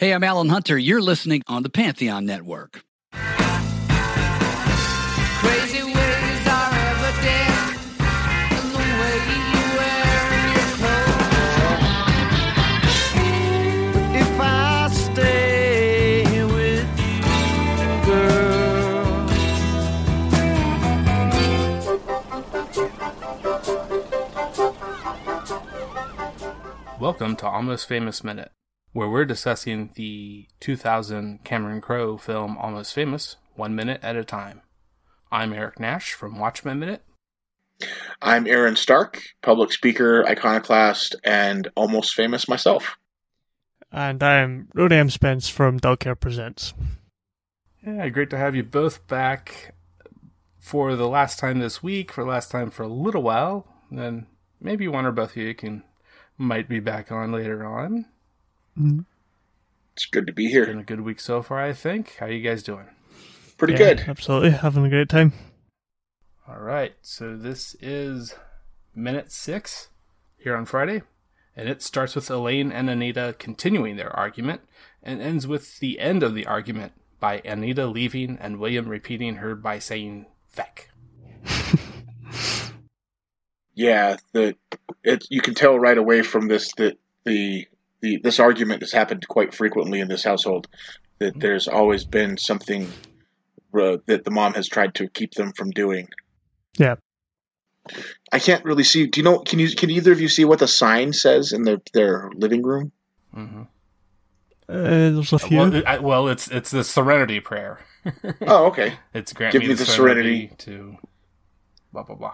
Hey, I'm Alan Hunter. You're listening on the Pantheon Network. Crazy ways are evident in the way you wear your clothes. If I stay with you, girl. Welcome to Almost Famous Minute, where we're discussing the 2000 Cameron Crowe film Almost Famous, one minute at a time. I'm Eric Nash from Watchmen Minute. I'm Aaron Stark, public speaker, iconoclast, and almost famous myself. And I'm Rory M. Spence from Dogcare Presents. Yeah, great to have you both back for the last time this week, for the last time for a little while. Then maybe one or both of you can might be back on later on. Mm-hmm. It's good to be here. Been a good week so far, I think. How are you guys doing? Pretty Yeah, good. Absolutely. Having a great time. All right, so this is minute six here on Friday, and it starts with Elaine and Anita continuing their argument and ends with the end of the argument by Anita leaving and William repeating her by saying feck. Yeah, the it you can tell right away from this that the the this argument has happened quite frequently in this household. That there's always been something uh, that the mom has tried to keep them from doing. Yeah. I can't really see. Do you know? Can you? Can either of you see what the sign says in the, their living room? hmm Uh, there's a few. Well, I, well, it's it's the Serenity Prayer. Oh, okay. It's grant Give me, me the, the serenity, to blah blah blah.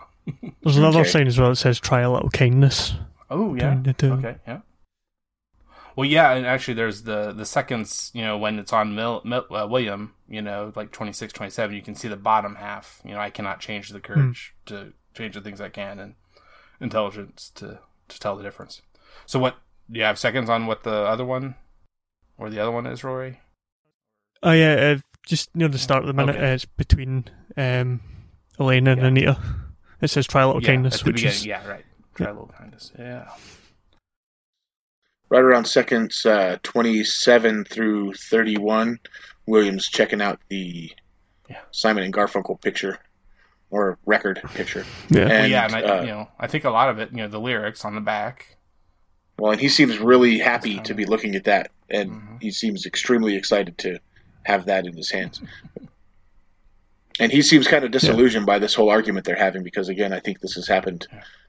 there's another okay. sign as well that says try a little kindness. Oh yeah. Okay. Yeah. Well, yeah, and actually, there's the the seconds. You know, when it's on Mil, Mil, uh, William, you know, like 26, 27, you can see the bottom half. You know, I cannot change the courage to change the things I can, and intelligence to to tell the difference. So, what do you have seconds on what the other one or the other one is, Rory? Oh, yeah. Uh, just near the start of the minute, Okay. uh, it's between um, Elaine and Yeah. Anita. It says try a little yeah, kindness, which is. yeah, right. Try a little kindness. Yeah. Right around seconds uh, 27 through 31 williams checking out the Yeah. simon and garfunkel picture or record picture Yeah. Well, yeah, and I, uh, you know, I think a lot of it, you know, the lyrics on the back. well and he seems really happy to be looking at that and Mhm. he seems extremely excited to have that in his hands and he seems kind of disillusioned by this whole argument they're having because again i think this has happened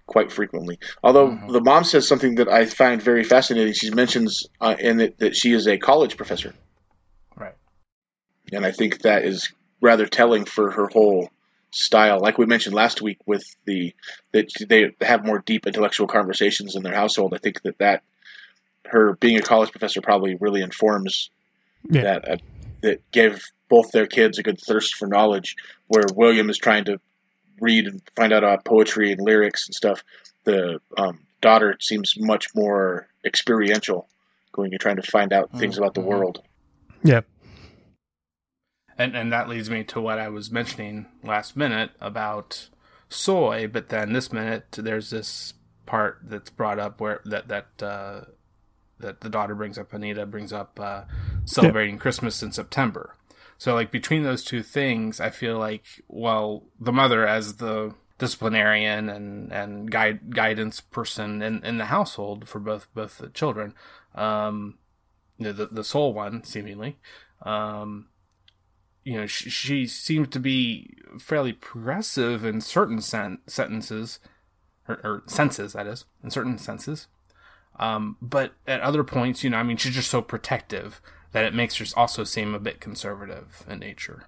quite frequently although Mhm. the mom says something that i find very fascinating she mentions uh, in it that she is a college professor Right. and I think that is rather telling for her whole style. Like we mentioned last week, with the that they have more deep intellectual conversations in their household. I think that that her being a college professor probably really informs Yeah. that uh, that gave both their kids a good thirst for knowledge. Where William is trying to read and find out about poetry and lyrics and stuff. The um, daughter seems much more experiential, going and trying to find out things about the Mhm. world. Yeah. And and that leads me to what I was mentioning last minute about soy, but then this minute there's this part that's brought up where that that uh, that the daughter brings up, Anita brings up uh, celebrating Christmas in September. So like between those two things, I feel like well, the mother as the disciplinarian and and guide guidance person in, in the household for both both the children, um, the the sole one seemingly, um, you know, she, she seems to be fairly progressive in certain sen- sentences, or, or senses, that is, in certain senses. Um, but at other points, you know, I mean, she's just so protective that it makes her also seem a bit conservative in nature.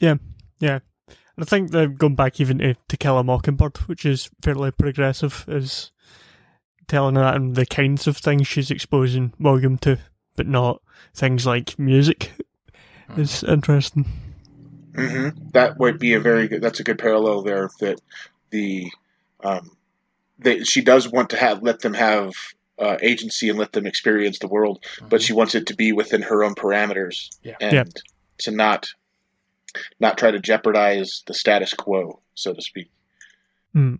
Yeah. Yeah. And I think they've gone back even to To Kill a Mockingbird, which is fairly progressive, is telling her that and the kinds of things she's exposing William to, but not things like music. Is interesting. hmm That would be a very good. That's a good parallel there. That the um, that she does want to have let them have uh, agency and let them experience the world, but she wants it to be within her own parameters Yeah. and Yeah. to not not try to jeopardize the status quo, so to speak. Mm.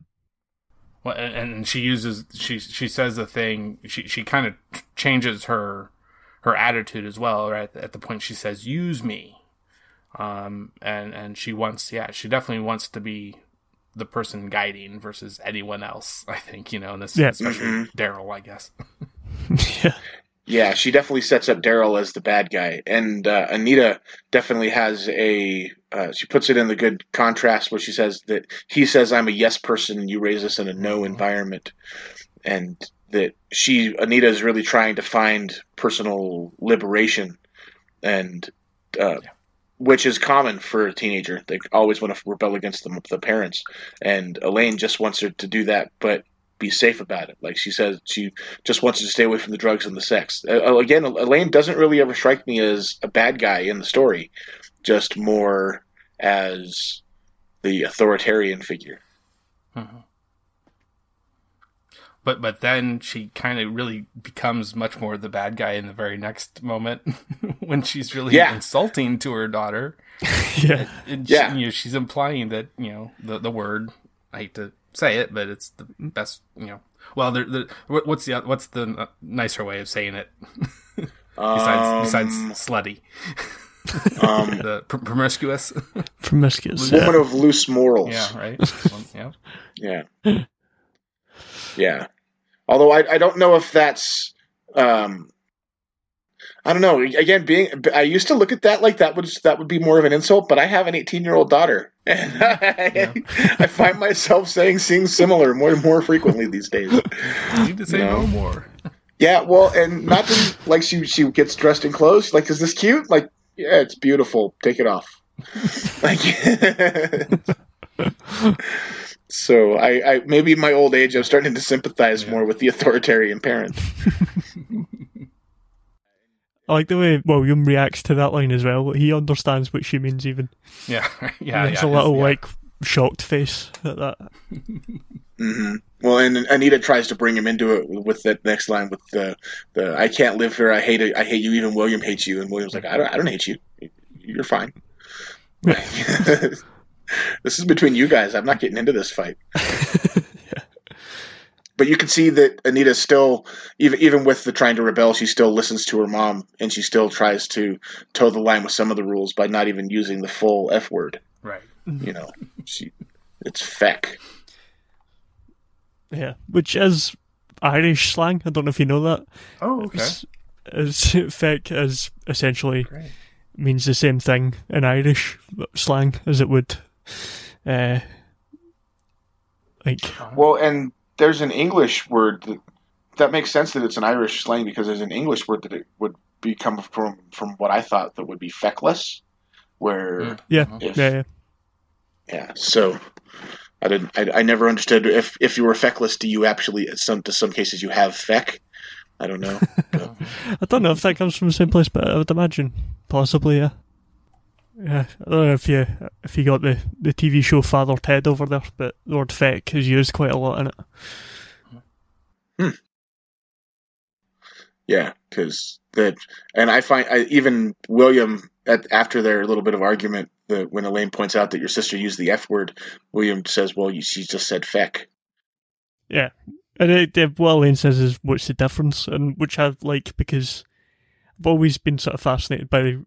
Well, and, and she uses she she says the thing she she kind of changes her her her attitude as well. Right at the point she says, "Use me," um, and and she wants, yeah, she definitely wants to be the person guiding versus anyone else. I think you know, and this Yeah. especially Mhm. Daryl, I guess. yeah. Yeah, she definitely sets up Daryl as the bad guy, and uh, Anita definitely has a. Uh, she puts it in the good contrast where she says that he says, "I'm a yes person, and you raise us in a no environment," and that she Anita is really trying to find personal liberation, and uh, which is common for a teenager. They always want to rebel against the, the parents, and Elaine just wants her to do that, but be safe about it. Like she says, she just wants to stay away from the drugs and the sex. Uh, again, Elaine doesn't really ever strike me as a bad guy in the story, just more as the authoritarian figure. Mhm. But but then she kind of really becomes much more the bad guy in the very next moment when she's really Yeah. insulting to her daughter. Yeah. And Yeah. you know, she's implying that you know the the word. I hate to say it, but it's the best. You know, well, the, the what- what's the what's the nicer way of saying it besides besides Um, slutty, um, the pr- promiscuous? Promiscuous. woman of loose morals. yeah, right. yeah. Yeah. yeah. Although I, I don't know if that's um I don't know. Again, being I used to look at that like that would that would be more of an insult, but I have an 18 year old daughter, and I, I find myself saying things similar more and more frequently these days. You need to say No. no more. Yeah, well, and not to, like she she gets dressed in clothes. Like, is this cute? Like, yeah, it's beautiful. Take it off. like, so I, I maybe in my old age, I'm starting to sympathize Yeah. more with the authoritarian parent. I like the way William reacts to that line as well. He understands what she means, even. Yeah, yeah. It's yeah, a little yeah. like shocked face at that. hmm Well, and Anita tries to bring him into it with that next line with the the I can't live here. I hate it. I hate you. Even William hates you. And William's like, I don't. I don't hate you. You're fine. this is between you guys. I'm not getting into this fight. But you can see that Anita still, even even with the trying to rebel, she still listens to her mom, and she still tries to toe the line with some of the rules by not even using the full F word. Right. Mm-hmm. You know, she it's feck. Yeah, which is Irish slang. I don't know if you know that. Oh, okay. It's, it's feck is essentially Great. means the same thing in Irish slang as it would, uh, like Well, and there's an English word that, that makes sense that it's an Irish slang because there's an English word that it would become from from what I thought that would be feckless, where Mm. yeah. If- yeah, yeah. yeah. So I didn't. I, I never understood if if you were feckless, do you actually some to some cases you have feck? I don't know. I don't know if that comes from the same place, but I would imagine possibly, yeah. Yeah, I don't know if you if you got the, the TV show Father Ted over there, but the word feck is used quite a lot in it. Hmm. Yeah, because that, and I find I, even William at, after their little bit of argument, the, when Elaine points out that your sister used the F word, William says, "Well, you, she just said feck." Yeah, and it, it, what Elaine says is, "What's the difference?" And which I like because I've always been sort of fascinated by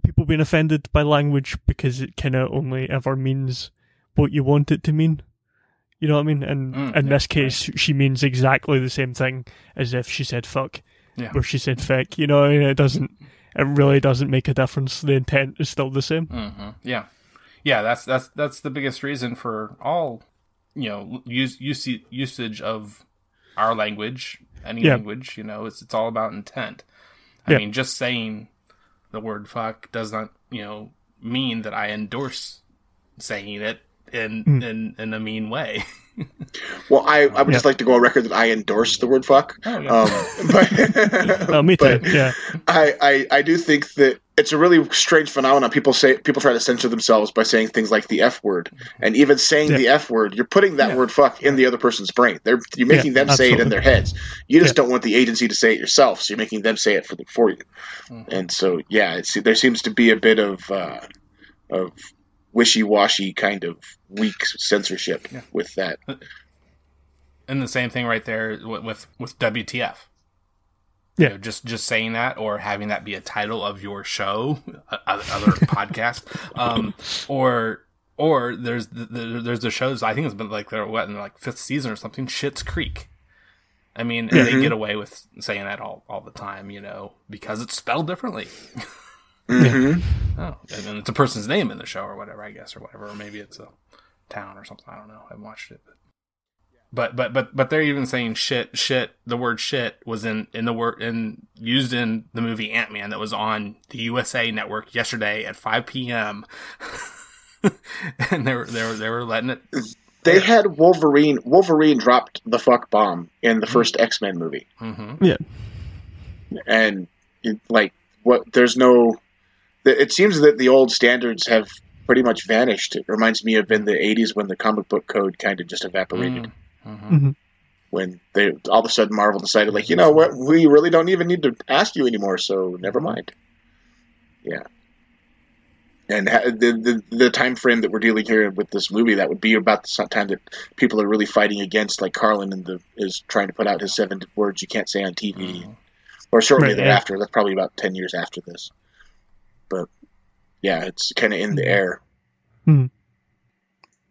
people being offended by language because it kind of only ever means what you want it to mean. You know what I mean? And Mm, in yeah, this case, she means exactly the same thing as if she said "fuck" Yeah. or she said "feck." You know, it doesn't. It really doesn't make a difference. The intent is still the same. hmm Yeah, yeah. That's that's that's the biggest reason for all you know use, use usage of our language, any Yeah. language. You know, it's it's all about intent. I mean, just saying the word "fuck" does not you know mean that I endorse saying it in Mm. in in a mean way. Well, I, I would just like to go on record that I endorse the word "fuck." Oh, yeah. Um, but, Oh, me too. but yeah, I, I, I do think that it's a really strange phenomenon. People say people try to censor themselves by saying things like the F word, and even saying Yeah. the F word, you're putting that Yeah. word "fuck" in the other person's brain. They're you're Yeah, making them say it in their heads. You just don't want the agency to say it yourself, so you're making them say it for the, for you. Mhm. And so, yeah, it's, there seems to be a bit of uh, of wishy washy kind of weak censorship Yeah. with that. and the same thing right there with with, with WTF. You Yeah. know, just just saying that or having that be a title of your show, uh, other podcast, um, or or there's the, the, there's the shows I think it's been like they're what in like fifth season or something. Schitt's Creek. I mean, and they get away with saying that all, all the time, you know, because it's spelled differently. Mhm. Oh, and it's a person's name in the show or whatever, I guess, or whatever, or maybe it's a town or something. I don't know. I haven't watched it, but but but but but they're even saying shit. Shit. The word shit was in in the word in used in the movie Ant Man that was on the USA Network yesterday at 5 p.m. and they were they were they were letting it. They had Wolverine. Wolverine dropped the fuck bomb in the first X Men movie, hmm Yeah. and it, like what? There's no. It seems that the old standards have pretty much vanished. It reminds me of in the '80s when the comic book code kind of just evaporated. Hmm When they all of a sudden Marvel decided, like, you know what, we really don't even need to ask you anymore, so never mind. Yeah. And ha- the, the the time frame that we're dealing here with this movie, that would be about the time that people are really fighting against, like Carlin and the is trying to put out his seven words you can't say on TV, or shortly Right, yeah. thereafter. That's probably about ten years after this. But yeah, it's kind of in the air. Hmm.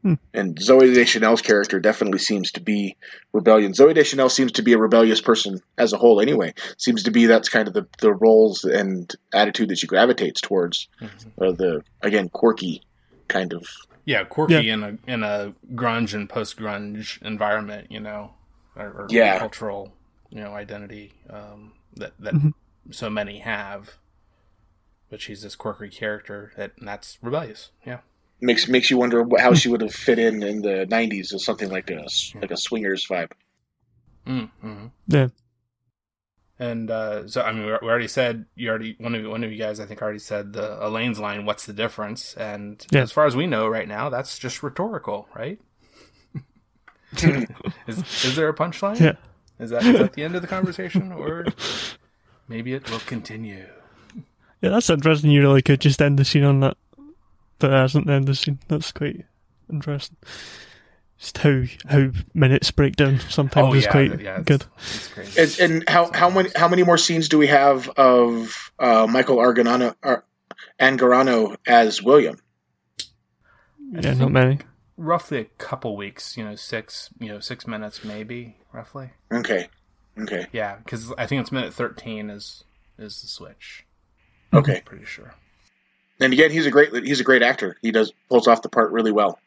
Hmm. And Zooey Deschanel's character definitely seems to be rebellion. Zooey Deschanel seems to be a rebellious person as a whole, anyway. Seems to be that's kind of the, the roles and attitude that she gravitates towards. Mhm. Uh, the again quirky kind of Yeah, quirky Yeah. in a in a grunge and post grunge environment, you know, or, or Yeah. cultural, you know, identity um, that that Mhm. so many have. But she's this quirky character that and that's rebellious. Yeah, makes makes you wonder how she would have fit in in the '90s as something like a s- like a swingers vibe. mm-hmm. Yeah. And uh, so, I mean, we we already said you already one of you, one of you guys, I think, already said the Elaine's line. What's the difference? And Yeah. as far as we know, right now, that's just rhetorical, right? is is there a punchline? Yeah. Is that is that the end of the conversation, or maybe it will continue? Yeah, that's interesting. You really could just end the scene on that, but it hasn't the end of the scene. That's quite interesting. Just how how minutes break down sometimes is quite Oh, yeah, it's, good. It's crazy. And, and how how many how many more scenes do we have of uh, Michael Arganano Ar- Angarano as William? I Yeah, not many. roughly a couple weeks. You know, six. You know, six minutes maybe, roughly. Okay, okay, Yeah, because I think it's minute thirteen is is the switch. okay. Pretty sure. And again, he's a great he's a great actor. He does pulls off the part really well.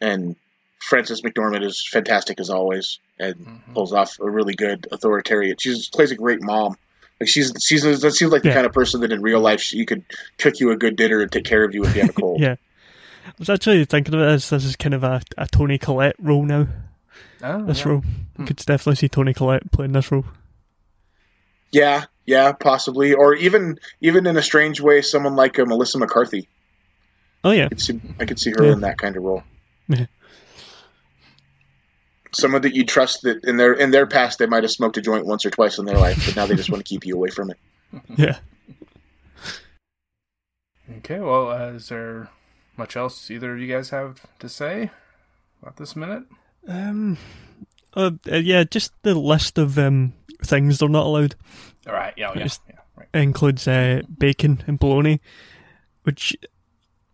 And Frances McDormand is fantastic as always, and Mhm. pulls off a really good authoritarian. She plays a great mom. Like she's she's that seems like the Yeah. kind of person that in real life she could cook you a good dinner and take care of you if you have a cold. Yeah. I was actually thinking of it as this is kind of a, a Toni Collette role now. Oh, This yeah. role. You could definitely see Toni Collette playing this role. Yeah, yeah, possibly, or even even in a strange way, someone like uh, Melissa McCarthy. Oh yeah. I could see, I could see her Yeah. in that kind of role. Yeah. Someone that you trust that in their in their past they might have smoked a joint once or twice in their life, but now they just want to keep you away from it. Yeah. Okay, well, uh, is there much else either of you guys have to say about this minute? Um uh, uh, yeah, just the list of um things they're not allowed. All right, yeah, yeah, yeah, right. includes uh, bacon and bologna, which,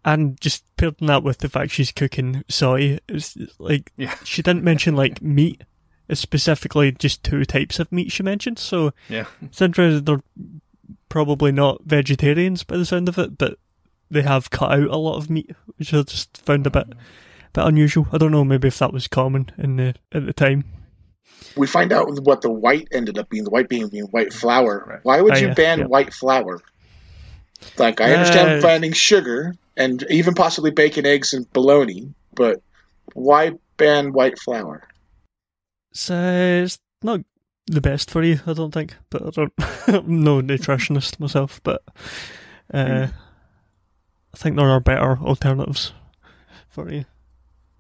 and just pairing that with the fact she's cooking soy, it's like Yeah. she didn't mention like meat. It's specifically just two types of meat she mentioned, so Yeah, it's interesting. They're probably not vegetarians by the sound of it, but they have cut out a lot of meat, which I just found a bit, bit unusual. I don't know, maybe if that was common in the at the time. We find out what the white ended up being. The white being being white flour. Right. Why would Oh, you yeah, ban yeah. white flour? Like I understand Uh, banning sugar and even possibly bacon, eggs, and bologna, but why ban white flour? So it's not the best for you, I don't think. But I don't, I'm no nutritionist myself, but uh, I think there are better alternatives for you.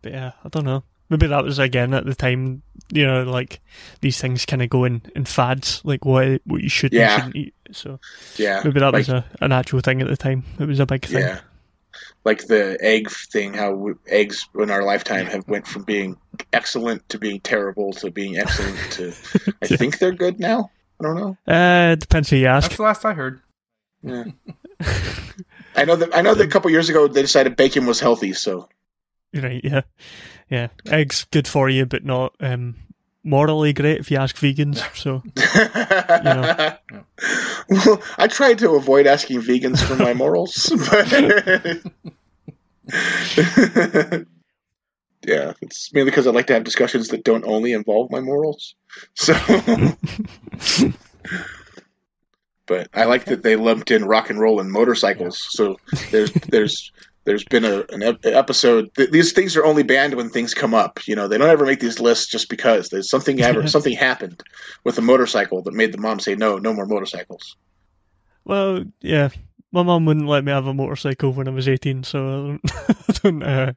But yeah, I don't know. Maybe that was again at the time. You know, like these things kind of go in, in fads, like what what you should Yeah. and shouldn't eat. So Yeah, maybe that was a, an actual thing at the time. It was a big thing. Yeah, like the egg thing. How we, eggs in our lifetime have went from being excellent to being terrible to being excellent to. I Yeah. think they're good now. I don't know. Uh, depends who you That's ask. the last I heard. Yeah. I know that I know that a couple years ago they decided bacon was healthy, so Right, yeah. Yeah. Eggs good for you, but not um, morally great if you ask vegans. So, well, I try to avoid asking vegans for my morals, but yeah, it's mainly because I like to have discussions that don't only involve my morals. So, but I like that they lumped in rock and roll and motorcycles. So there's there's there's been a, an episode. Th- these things are only banned when things come up. You know, they don't ever make these lists just because there's something ever something happened with a motorcycle that made the mom say no, no more motorcycles. well, yeah. My mum wouldn't let me have a motorcycle when I was 18, so I don't, I don't, uh,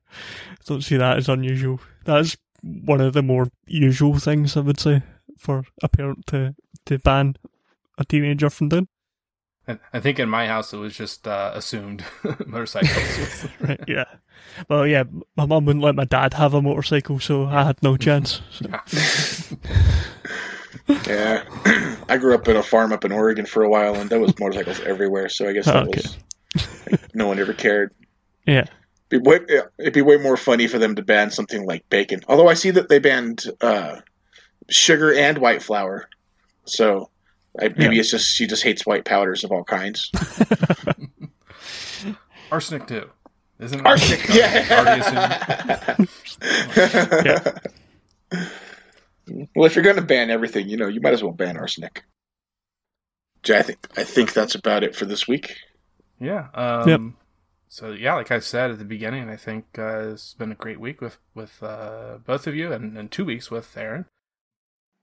don't see that as unusual. That's one of the more usual things, I would say, for a parent to, to ban a teenager from doing. I, I think in my house it was just uh, assumed motorcycles. Right, yeah. Well, yeah, my mum wouldn't let my dad have a motorcycle, so I had no chance. So. Yeah, I grew up in a farm up in Oregon for a while, and there was motorcycles everywhere. So I guess that Okay. was like, no one ever cared. Yeah. It'd be, way, it'd be way more funny for them to ban something like bacon. Although I see that they banned uh, sugar and white flour, so I, maybe Yeah. it's just she just hates white powders of all kinds. Arsenic too, isn't it? Arsenic, Already assumed. yeah. Well, if you're going to ban everything, you know, you might as well ban arsenic. Yeah, I think I think that's about it for this week. Yeah. Um, Yep. So yeah, like I said at the beginning, I think uh, it's been a great week with with uh, both of you, and, and two weeks with Aaron.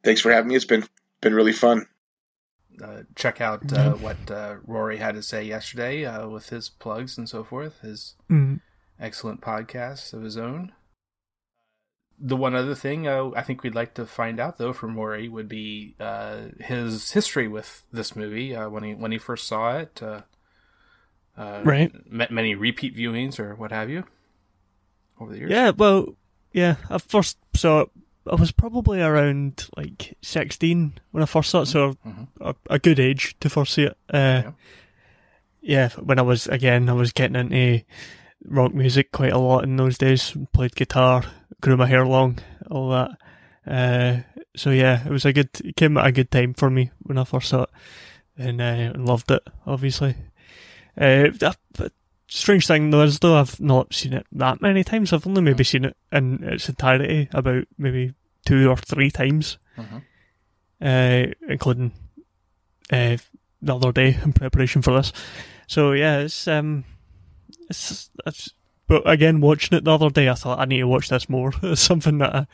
Thanks for having me. It's been been really fun. Uh, check out uh, what uh, Rory had to say yesterday uh, with his plugs and so forth. His Mm. excellent podcasts of his own. The one other thing uh, I think we'd like to find out though from Rory would be uh, his history with this movie uh, when he when he first saw it. Uh, uh, Right. ma- Many repeat viewings or what have you over the years. Yeah, well, yeah, I first saw it, I was probably around like 16 when I first saw it, so Mhm. a, a good age to first see it. Uh, Yeah. yeah, when I was, again, I was getting into rock music quite a lot in those days, played guitar, grew my hair long, all that. Uh, so yeah, it was a good, it came at a good time for me when I first saw it, and uh, loved it, obviously. Uh, strange thing though is though I've not seen it that many times. I've only maybe seen it in its entirety about maybe two or three times, Mhm. uh, including uh, the other day in preparation for this. So yeah, it's um, it's, it's but again watching it the other day, I thought I need to watch this more. It's something that I,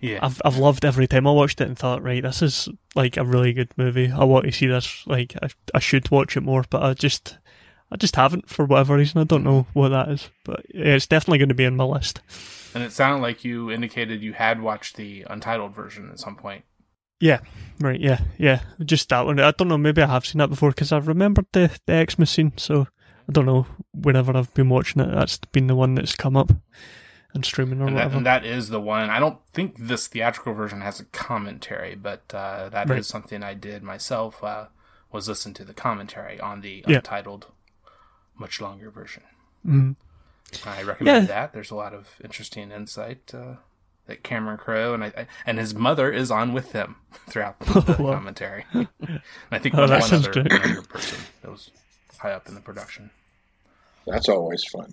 Yeah. I've I've loved every time I watched it and thought, right, this is like a really good movie. I want to see this. Like I, I should watch it more, but I just I just haven't for whatever reason. I don't know what that is, but yeah, it's definitely going to be in my list. And it sounded like you indicated you had watched the untitled version at some point. Yeah, right. Yeah, yeah. Just that one. I don't know. Maybe I have seen that before because I remembered the the Xmas scene. So I don't know. Whenever I've been watching it, that's been the one that's come up and streaming or And that, whatever. and that is the one. I don't think this theatrical version has a commentary, but uh, that is Right. something I did myself. Uh, was listen to the commentary on the Yeah. untitled, much longer version. Mhm. I recommend Yeah. that. There's a lot of interesting insight uh, that Cameron Crowe and I, I- and his mother is on with them throughout the, the Wow. commentary. and I think Oh, one, that one other younger person that was high up in the production. That's always fun.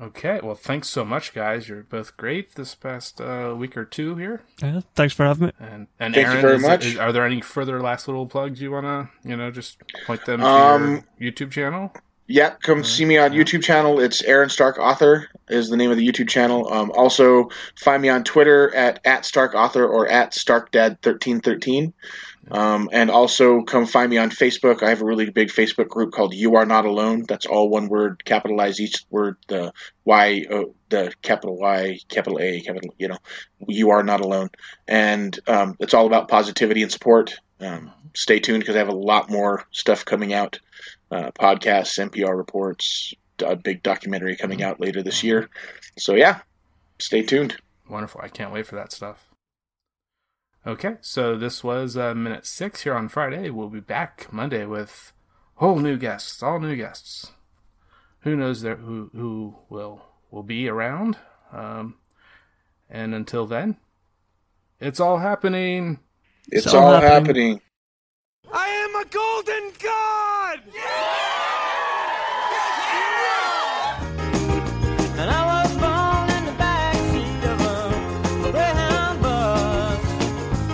Okay, well, thanks so much, guys. You're both great this past uh, week or two here. Yeah, thanks for having me. And and Thank you Aaron, very is- much. is- are there any further last little plugs you wanna you know just point them to Um, your YouTube channel? Yeah, come see me on YouTube channel. It's Aaron Stark Author is the name of the YouTube channel. Um, also, find me on Twitter at at Stark Author or at StarkDad thirteen thirteen. Um, and also come find me on Facebook. I have a really big Facebook group called You Are Not Alone. That's all one word, capitalize each word, the Y, uh, the capital Y, capital A, capital, you know, You Are Not Alone. And um, it's all about positivity and support. Um, stay tuned because I have a lot more stuff coming out uh, podcasts, NPR reports, a big documentary coming out later this year. So yeah, stay tuned. Wonderful! I can't wait for that stuff. Okay, so this was uh, minute six here on Friday. We'll be back Monday with whole new guests, all new guests. Who knows there who who will will be around? Um, and until then, it's all happening. It's, It's all all happening. happening. I am a golden god! And I was born in the backseat of a Greyhound bus,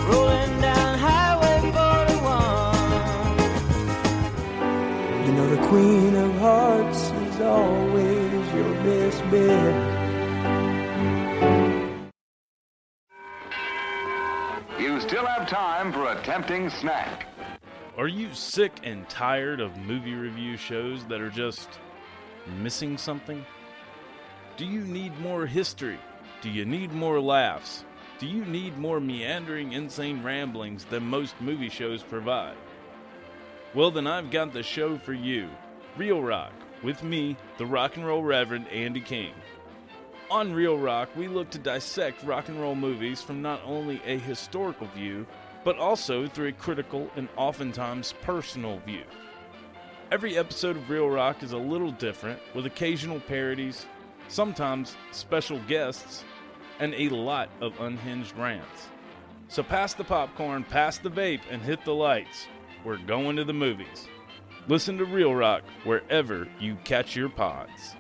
rolling down Highway 41. You know the Queen of Hearts is always your best bet. You still have time for a tempting snack. Are you sick and tired of movie review shows that are just missing something? Do you need more history? Do you need more laughs? Do you need more meandering, insane ramblings than most movie shows provide? Well, then I've got the show for you Real Rock, with me, the rock and roll Reverend Andy King. On Real Rock, we look to dissect rock and roll movies from not only a historical view, but also through a critical and oftentimes personal view. Every episode of Real Rock is a little different, with occasional parodies, sometimes special guests, and a lot of unhinged rants. So pass the popcorn, pass the vape, and hit the lights. We're going to the movies. Listen to Real Rock wherever you catch your pods.